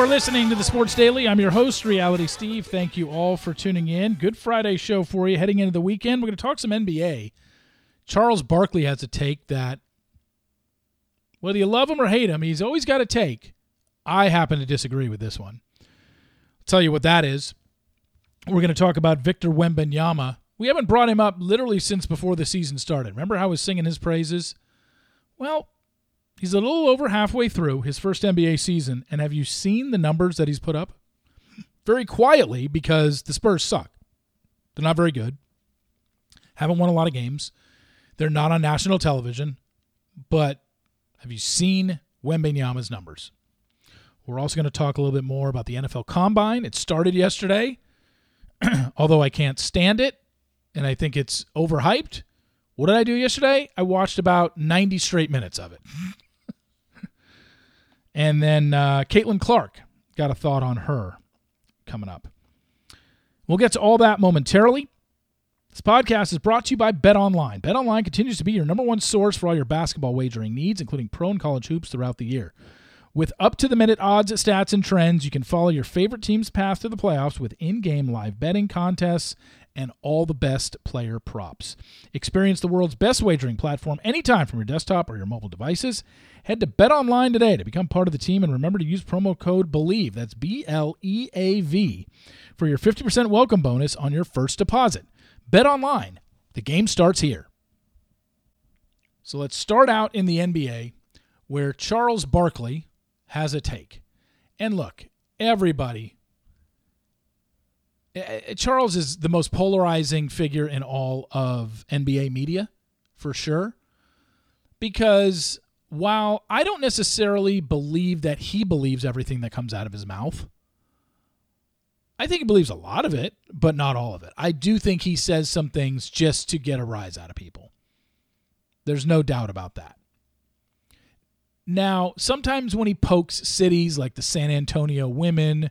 are listening to the Sports Daily. I'm your host, Reality Steve. Thank you all for tuning in. Good Friday show for you heading into the weekend. We're going to talk some NBA. Charles Barkley has a take that, whether you love him or hate him, he's always got a take. I happen to disagree with this one. I'll tell you what that is. We're going to talk about Victor Wembanyama. We haven't brought him up literally since before the season started. Remember how I was singing his praises? Well, He's a little over halfway through his first NBA season, and have you seen the numbers that he's put up? Very quietly, because the Spurs suck. They're not very good. Haven't won a lot of games. They're not on national television. But have you seen Wembanyama's numbers? We're also going to talk a little bit more about the NFL Combine. It started yesterday, although I can't stand it, and I think it's overhyped. What did I do yesterday? I watched about 90 straight minutes of it. And then uh, Caitlin Clark got a thought on her coming up. We'll get to all that momentarily. This podcast is brought to you by Bet Online. Bet Online continues to be your number one source for all your basketball wagering needs, including pro and college hoops throughout the year. With up to the minute odds, stats, and trends, you can follow your favorite team's path to the playoffs with in game live betting contests and all the best player props. Experience the world's best wagering platform anytime from your desktop or your mobile devices. Head to Bet Online today to become part of the team and remember to use promo code BLEAV, that's B L E A V, for your 50% welcome bonus on your first deposit. Bet Online, the game starts here. So let's start out in the NBA where Charles Barkley has a take. And look, everybody Uh, uh, Charles is the most polarizing figure in all of NBA media, for sure. Because while I don't necessarily believe that he believes everything that comes out of his mouth, I think he believes a lot of it, but not all of it. I do think he says some things just to get a rise out of people. There's no doubt about that. Now, sometimes when he pokes cities like the San Antonio women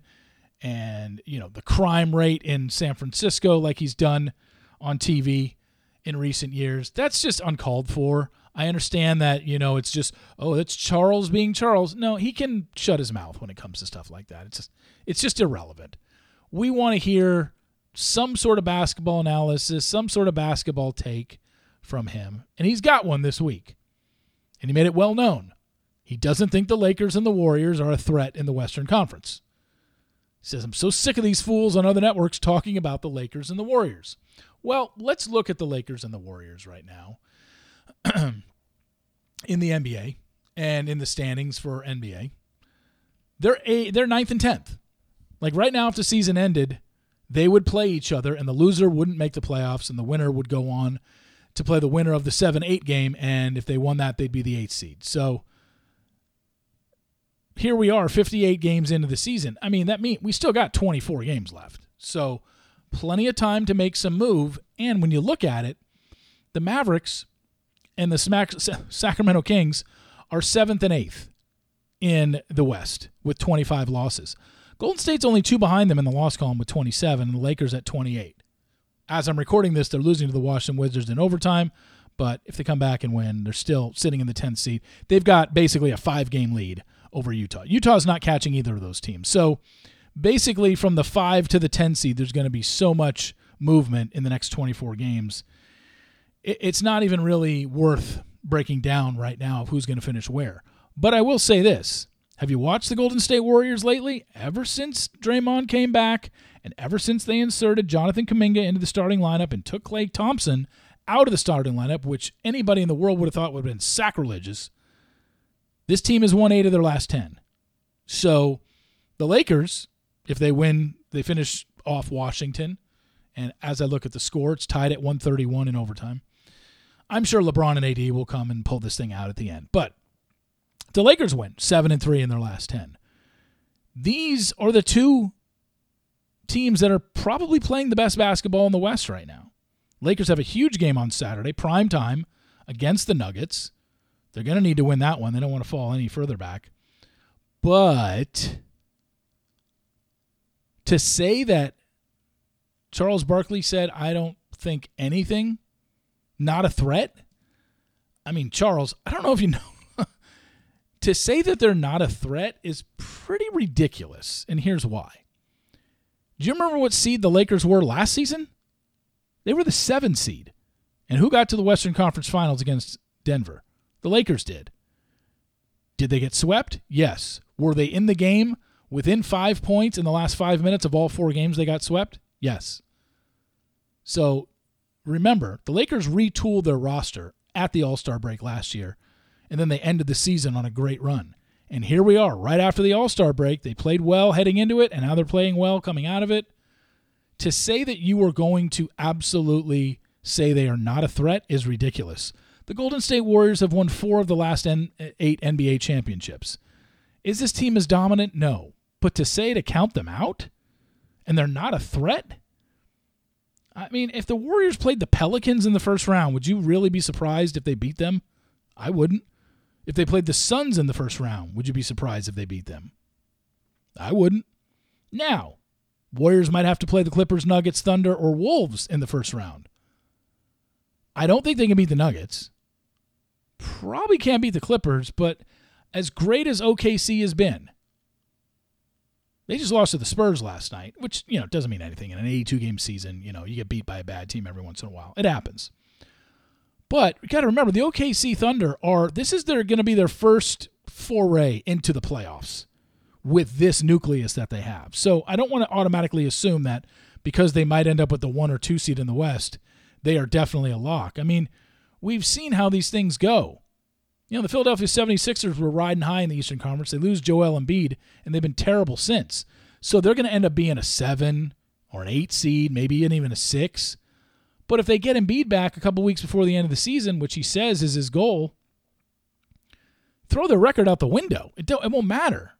and, you know, the crime rate in San Francisco like he's done on TV in recent years, that's just uncalled for. I understand that, you know, it's just, oh, it's Charles being Charles. No, he can shut his mouth when it comes to stuff like that. It's just it's just irrelevant. We want to hear some sort of basketball analysis, some sort of basketball take from him. And he's got one this week. And he made it well known. He doesn't think the Lakers and the Warriors are a threat in the Western Conference. He says, I'm so sick of these fools on other networks talking about the Lakers and the Warriors. Well, let's look at the Lakers and the Warriors right now. in the NBA and in the standings for NBA. They're a, they're ninth and tenth. Like right now, if the season ended, they would play each other, and the loser wouldn't make the playoffs, and the winner would go on to play the winner of the seven eight game. And if they won that, they'd be the eighth seed. So here we are, 58 games into the season. I mean, that means we still got 24 games left. So plenty of time to make some move. And when you look at it, the Mavericks and the Smack, Sacramento Kings are seventh and eighth in the West with 25 losses. Golden State's only two behind them in the loss column with 27, and the Lakers at 28. As I'm recording this, they're losing to the Washington Wizards in overtime, but if they come back and win, they're still sitting in the 10th seed. They've got basically a five game lead over Utah. Utah's not catching either of those teams. So basically, from the 5 to the 10 seed, there's going to be so much movement in the next 24 games it's not even really worth breaking down right now of who's going to finish where. But I will say this. Have you watched the Golden State Warriors lately? Ever since Draymond came back and ever since they inserted Jonathan Kuminga into the starting lineup and took Klay Thompson out of the starting lineup, which anybody in the world would have thought would have been sacrilegious, this team has won eight of their last 10. So the Lakers, if they win, they finish off Washington. And as I look at the score, it's tied at 131 in overtime. I'm sure LeBron and AD will come and pull this thing out at the end. But the Lakers win 7 and 3 in their last 10. These are the two teams that are probably playing the best basketball in the West right now. Lakers have a huge game on Saturday, prime time against the Nuggets. They're going to need to win that one. They don't want to fall any further back. But to say that Charles Barkley said, I don't think anything not a threat? I mean, Charles, I don't know if you know. To say that they're not a threat is pretty ridiculous, and here's why. Do you remember what seed the Lakers were last season? They were the seven seed. And who got to the Western Conference Finals against Denver? The Lakers did. Did they get swept? Yes. Were they in the game within five points in the last five minutes of all four games they got swept? Yes. So remember, the Lakers retooled their roster at the All Star break last year, and then they ended the season on a great run. And here we are, right after the All Star break. They played well heading into it, and now they're playing well coming out of it. To say that you are going to absolutely say they are not a threat is ridiculous. The Golden State Warriors have won four of the last eight NBA championships. Is this team as dominant? No. But to say to count them out and they're not a threat? I mean, if the Warriors played the Pelicans in the first round, would you really be surprised if they beat them? I wouldn't. If they played the Suns in the first round, would you be surprised if they beat them? I wouldn't. Now, Warriors might have to play the Clippers, Nuggets, Thunder, or Wolves in the first round. I don't think they can beat the Nuggets. Probably can't beat the Clippers, but as great as OKC has been, they just lost to the Spurs last night, which, you know, doesn't mean anything. In an 82 game season, you know, you get beat by a bad team every once in a while. It happens. But you got to remember the OKC Thunder are this is their going to be their first foray into the playoffs with this nucleus that they have. So I don't want to automatically assume that because they might end up with the one or two seed in the West, they are definitely a lock. I mean, we've seen how these things go. You know, the Philadelphia 76ers were riding high in the Eastern Conference. They lose Joel Embiid, and they've been terrible since. So they're going to end up being a seven or an eight seed, maybe even a six. But if they get Embiid back a couple weeks before the end of the season, which he says is his goal, throw their record out the window. It, it won't matter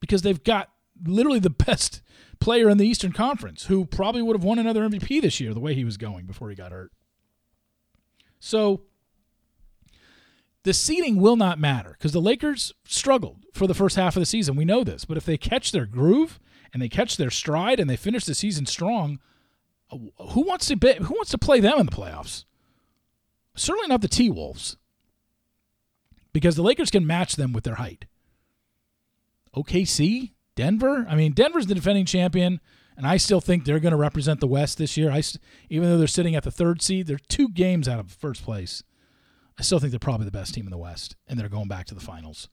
because they've got literally the best player in the Eastern Conference who probably would have won another MVP this year the way he was going before he got hurt. So the seeding will not matter because the Lakers struggled for the first half of the season. We know this, but if they catch their groove and they catch their stride and they finish the season strong, uh, who wants to be, who wants to play them in the playoffs? Certainly not the T Wolves, because the Lakers can match them with their height. OKC, Denver. I mean, Denver's the defending champion, and I still think they're going to represent the West this year. I, even though they're sitting at the third seed, they're two games out of first place. I still think they're probably the best team in the West, and they're going back to the finals.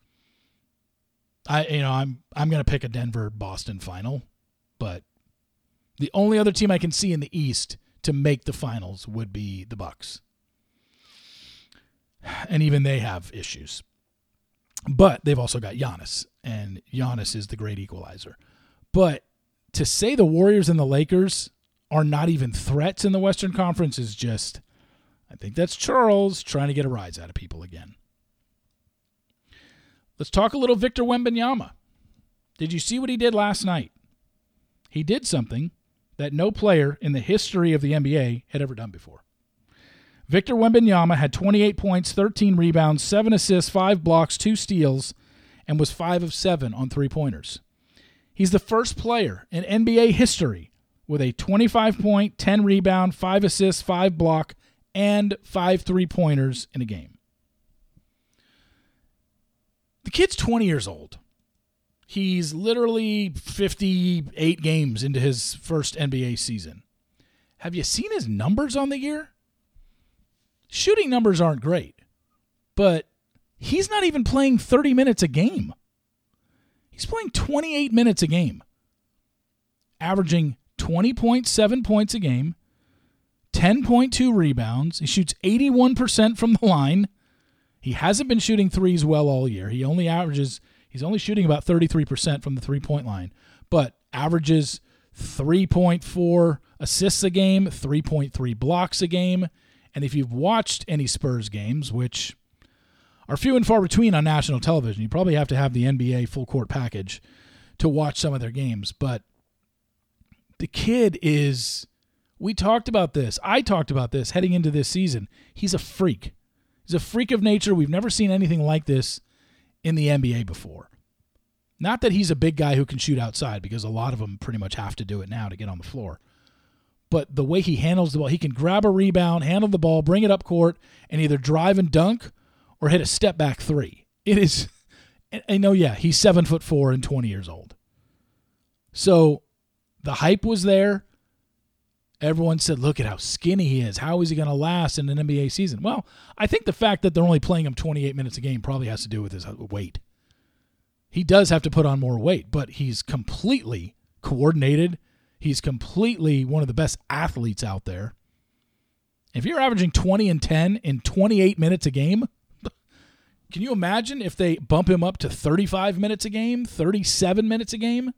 I you know I'm I'm going to pick a Denver Boston final, but the only other team I can see in the East to make the finals would be the Bucks, and even they have issues. But they've also got Giannis, and Giannis is the great equalizer. But to say the Warriors and the Lakers are not even threats in the Western Conference is just I think that's Charles trying to get a rise out of people again. Let's talk a little Victor Wembanyama. Did you see what he did last night? He did something that no player in the history of the NBA had ever done before. Victor Wembanyama had 28 points, 13 rebounds, 7 assists, 5 blocks, 2 steals, and was 5 of 7 on three pointers. He's the first player in NBA history with a 25 point, 10 rebound, 5 assists, 5 block, and five three pointers in a game. The kid's 20 years old. He's literally 58 games into his first NBA season. Have you seen his numbers on the year? Shooting numbers aren't great, but he's not even playing 30 minutes a game. He's playing 28 minutes a game, averaging 20.7 points a game, 10.2 rebounds. He shoots 81% from the line. He hasn't been shooting threes well all year. He only averages, he's only shooting about 33% from the three point line, but averages 3.4 assists a game, 3.3 blocks a game. And if you've watched any Spurs games, which are few and far between on national television, you probably have to have the NBA full court package to watch some of their games. But the kid is we talked about this. I talked about this heading into this season. He's a freak. He's a freak of nature. We've never seen anything like this in the NBA before. Not that he's a big guy who can shoot outside, because a lot of them pretty much have to do it now to get on the floor. But the way he handles the ball, he can grab a rebound, handle the ball, bring it up court, and either drive and dunk or hit a step back three. It is I know, yeah, he's seven foot four and 20 years old. So the hype was there. Everyone said, look at how skinny he is. How is he going to last in an NBA season? Well, I think the fact that they're only playing him 28 minutes a game probably has to do with his uh, weight. He does have to put on more weight, but he's completely coordinated. He's completely one of the best athletes out there. If you're averaging 20 and 10 in 28 minutes a game, can you imagine if they bump him up to 35 minutes a game, 37 minutes a game,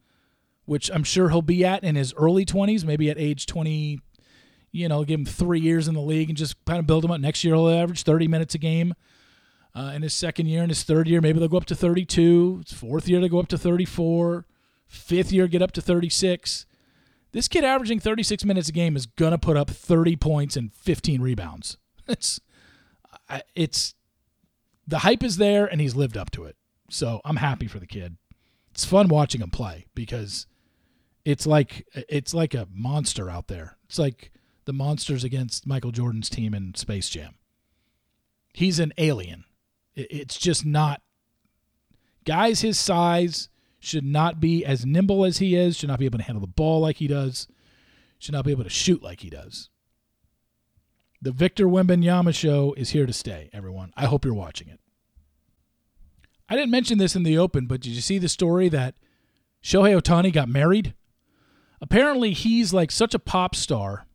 which I'm sure he'll be at in his early 20s, maybe at age 20, you know, give him three years in the league and just kind of build him up. Next year, he'll average 30 minutes a game. Uh, in his second year, in his third year, maybe they'll go up to 32. His fourth year, they go up to 34. Fifth year, get up to 36. This kid averaging 36 minutes a game is gonna put up 30 points and 15 rebounds. It's, it's the hype is there and he's lived up to it. So I'm happy for the kid. It's fun watching him play because it's like it's like a monster out there. It's like the monsters against Michael Jordan's team in Space Jam. He's an alien. It's just not guys his size should not be as nimble as he is, should not be able to handle the ball like he does, should not be able to shoot like he does. The Victor Wembanyama show is here to stay, everyone. I hope you're watching it. I didn't mention this in the open, but did you see the story that Shohei Ohtani got married? Apparently, he's like such a pop star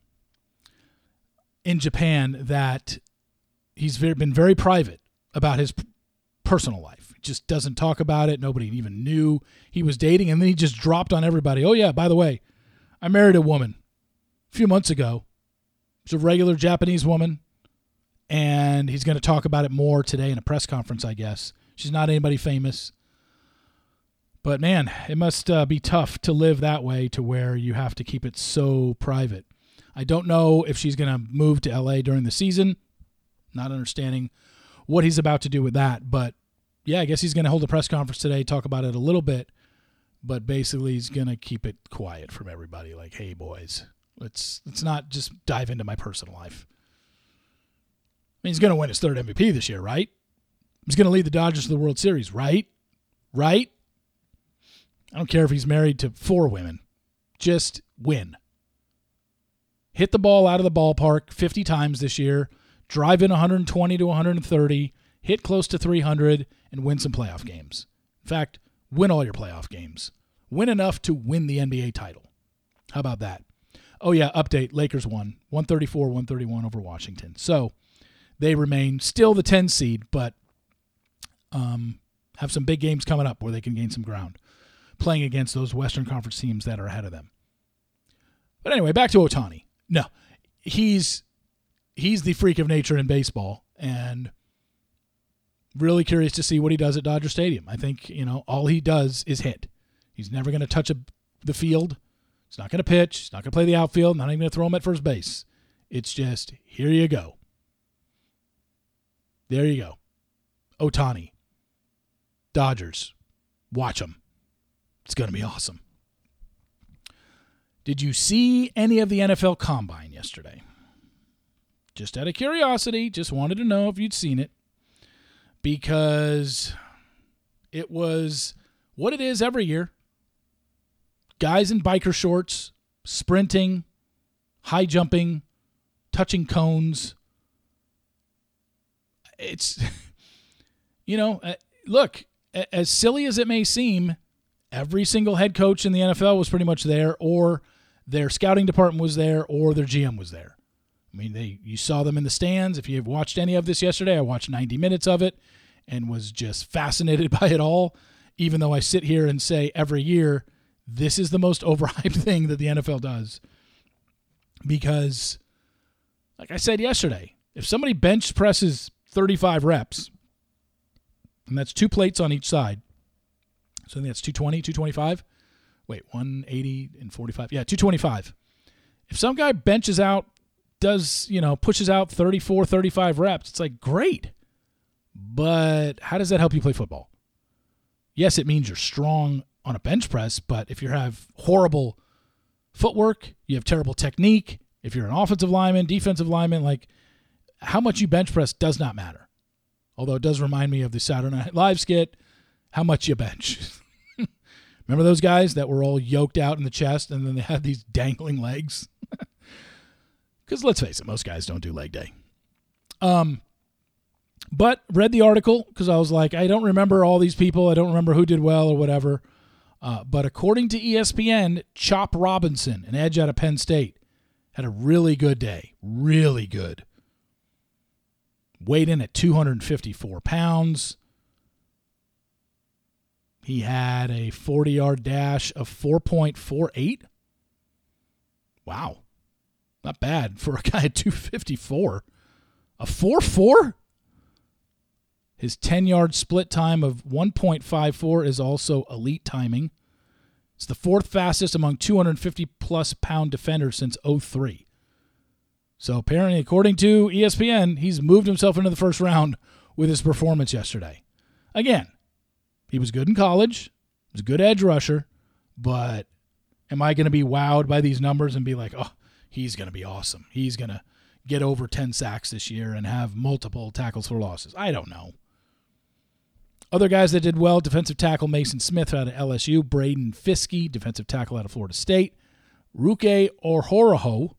in Japan that he's been very private about his personal life. Just doesn't talk about it. Nobody even knew he was dating. And then he just dropped on everybody. Oh, yeah, by the way, I married a woman a few months ago She's a regular Japanese woman, and he's going to talk about it more today in a press conference, I guess. She's not anybody famous. But man, it must uh, be tough to live that way to where you have to keep it so private. I don't know if she's going to move to LA during the season, not understanding what he's about to do with that. But yeah, I guess he's going to hold a press conference today, talk about it a little bit, but basically he's going to keep it quiet from everybody. Like, hey, boys, Let's let's not just dive into my personal life. I mean, he's going to win his third MVP this year, right? He's going to lead the Dodgers to the World Series, right? Right? I don't care if he's married to four women. Just win. Hit the ball out of the ballpark 50 times this year, drive in 120 to 130, hit close to 300, and win some playoff games. In fact, win all your playoff games. Win enough to win the NBA title. How about that? Oh yeah, update. Lakers won 134 131 over Washington. So they remain still the 10 seed, but um, have some big games coming up where they can gain some ground playing against those Western Conference teams that are ahead of them. But anyway, back to Ohtani. No, he's he's the freak of nature in baseball, and really curious to see what he does at Dodger Stadium. I think you know all he does is hit. He's never going to touch a, the field. He's not going to pitch. He's not going to play the outfield. Not even going to throw him at first base. It's just, here you go. There you go. Ohtani, Dodgers. Watch them. It's going to be awesome. Did you see any of the NFL combine yesterday? Just out of curiosity, just wanted to know if you'd seen it because it was what it is every year guys in biker shorts, sprinting, high jumping, touching cones. It's, you know, uh, look, as silly as it may seem, every single head coach in the NFL was pretty much there, or their scouting department was there, or their GM was there. I mean, they you saw them in the stands. If you've watched any of this yesterday, I watched 90 minutes of it and was just fascinated by it all. Even though I sit here and say every year this is the most overhyped thing that the NFL does. Because, like I said yesterday, if somebody bench presses 35 reps, and that's two plates on each side, so I think that's 220, 225. Wait, 180 and 45. Yeah, 225. If some guy benches out, does, you know, pushes out 34, 35 reps, it's like, great. But how does that help you play football? Yes, it means you're strong on a bench press, but if you have horrible footwork, you have terrible technique, if you're an offensive lineman, defensive lineman, like how much you bench press does not matter. Although it does remind me of the Saturday Night Live skit, how much you bench. Remember those guys that were all yoked out in the chest and then they had these dangling legs? Because let's face it, most guys don't do leg day. Um, but read the article because I was like, I don't remember all these people. I don't remember who did well or whatever. Uh, but according to ESPN, Chop Robinson, an edge out of Penn State, had a really good day. Really good. Weighed in at 254 pounds. He had a 40 yard dash of 4.48. Wow. Not bad for a guy at 254. A 4 4? His 10 yard split time of 1.54 is also elite timing. It's the fourth fastest among 250 plus pound defenders since 03. So apparently, according to ESPN, he's moved himself into the first round with his performance yesterday. Again, he was good in college, he was a good edge rusher, but am I going to be wowed by these numbers and be like, oh, he's going to be awesome? He's going to get over 10 sacks this year and have multiple tackles for losses? I don't know. Other guys that did well defensive tackle Maason Smith out of LSU, Braden Fiske, defensive tackle out of Florida State, Ruke Orhorhoro,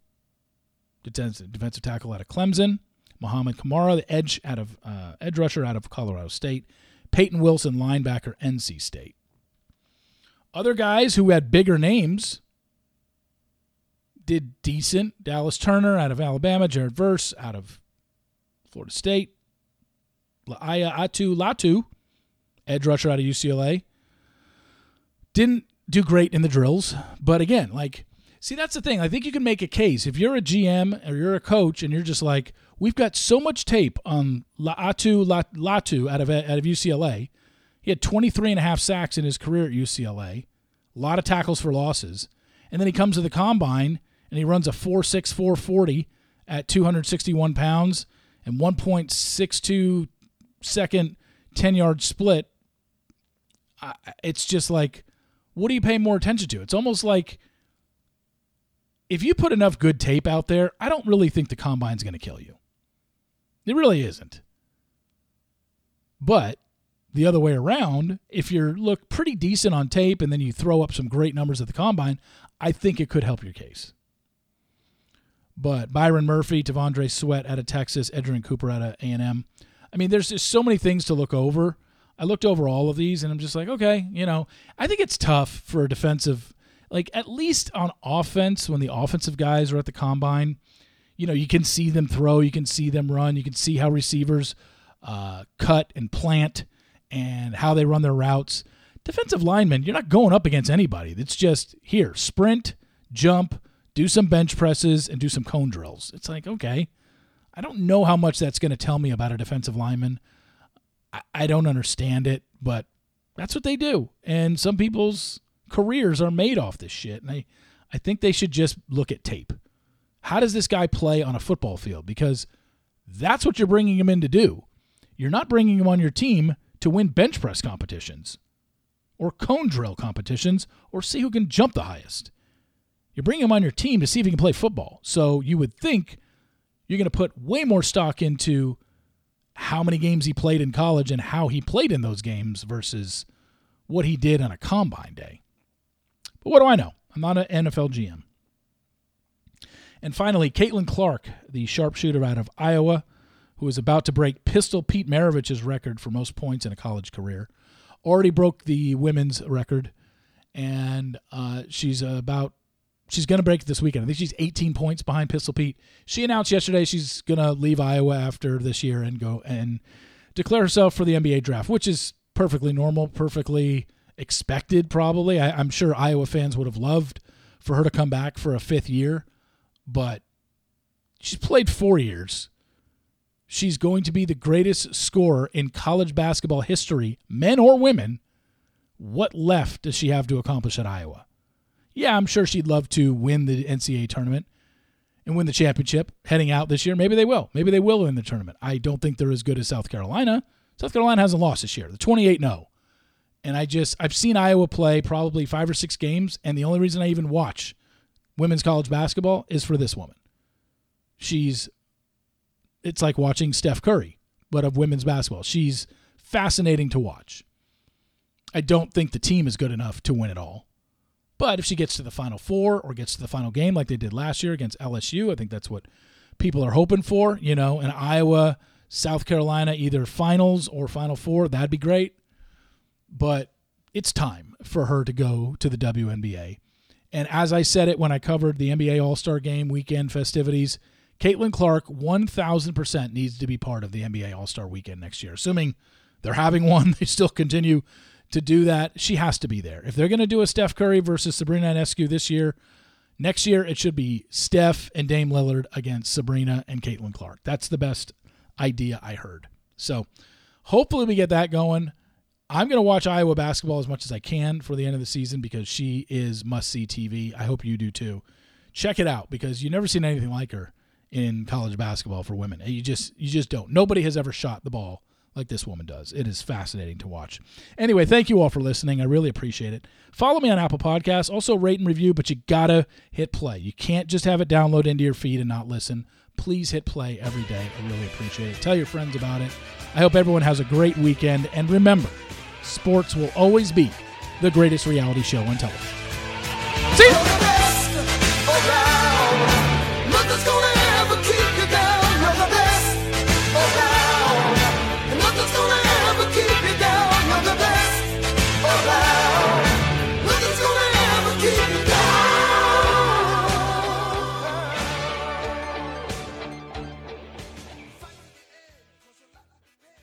defensive tackle out of Clemson, Muhammad Kamara, the edge out of uh, edge rusher out of Colorado State, Peyton Wilson, linebacker, NC State. Other guys who had bigger names did decent. Dallas Turner out of Alabama, Jared Verse out of Florida State, Laiatu Latu edge rusher out of UCLA. Didn't do great in the drills, but again, like, see, that's the thing. I think you can make a case if you're a GM or you're a coach and you're just like, we've got so much tape on Latu Latu out of out of UCLA. He had 23 and a half sacks in his career at UCLA, a lot of tackles for losses, and then he comes to the combine and he runs a 4.6 440 at 261 pounds and 1.62 second 10 yard split it's just like, what do you pay more attention to? It's almost like if you put enough good tape out there, I don't really think the combine's going to kill you. It really isn't. But the other way around, if you look pretty decent on tape and then you throw up some great numbers at the combine, I think it could help your case. But Byron Murphy, T'Vondre Sweat out of Texas, Edgerrin Cooper out of A&M. I mean, there's just so many things to look over. I looked over all of these and I'm just like, okay, you know, I think it's tough for a defensive, like at least on offense, when the offensive guys are at the combine, you know, you can see them throw, you can see them run, you can see how receivers uh, cut and plant and how they run their routes. Defensive linemen, you're not going up against anybody. It's just here, sprint, jump, do some bench presses, and do some cone drills. It's like, okay, I don't know how much that's going to tell me about a defensive lineman. I, don't understand it, but that's what they do. And some people's careers are made off this shit. And I, I think they should just look at tape. How does this guy play on a football field? Because that's what you're bringing him in to do. You're not bringing him on your team to win bench press competitions or cone drill competitions or see who can jump the highest. You're bringing him on your team to see if he can play football. So you would think you're going to put way more stock into how many games he played in college and how he played in those games versus what he did on a combine day. But what do I know? I'm not an NFL GM. And finally, Caitlin Clark, the sharpshooter out of Iowa, who is about to break Pistol Pete Maravich's record for most points in a college career, already broke the women's record, and uh, she's about she's going to break it this weekend. I think she's 18 points behind Pistol Pete. She announced yesterday she's going to leave Iowa after this year and go and declare herself for the NBA draft, which is perfectly normal, perfectly expected, probably. I, am sure Iowa fans would have loved for her to come back for a fifth year, but she's played four years. She's going to be the greatest scorer in college basketball history, men or women. What left does she have to accomplish at Iowa? Yeah, I'm sure she'd love to win the NCAA tournament and win the championship heading out this year. Maybe they will. Maybe they will win the tournament. I don't think they're as good as South Carolina. South Carolina hasn't lost this year. The 28 0. And I just, I've seen Iowa play probably five or six games, and the only reason I even watch women's college basketball is for this woman. She's, it's like watching Steph Curry, but of women's basketball. She's fascinating to watch. I don't think the team is good enough to win it all. But if she gets to the final four or gets to the final game like they did last year against LSU, I think that's what people are hoping for. You know, in Iowa, South Carolina, either finals or final four, that'd be great. But it's time for her to go to the WNBA. And as I said it when I covered the NBA All Star Game weekend festivities, Caitlin Clark 1000% needs to be part of the NBA All Star weekend next year. Assuming they're having one, they still continue to do that. She has to be there. If they're going to do a Steph Curry versus Sabrina Ionescu this year, next year it should be Steph and Dame Lillard against Sabrina and Caitlin Clark. That's the best idea I heard. So hopefully we get that going. I'm going to watch Iowa basketball as much as I can for the end of the season because she is must see TV. I hope you do too. Check it out because you've never seen anything like her in college basketball for women. You just you just don't. Nobody has ever shot the ball like this woman does. It is fascinating to watch. Anyway, thank you all for listening. I really appreciate it. Follow me on Apple Podcasts. Also rate and review, but you gotta hit play. You can't just have it download into your feed and not listen. Please hit play every day. I really appreciate it. Tell your friends about it. I hope everyone has a great weekend. And remember, sports will always be the greatest reality show on television. See you.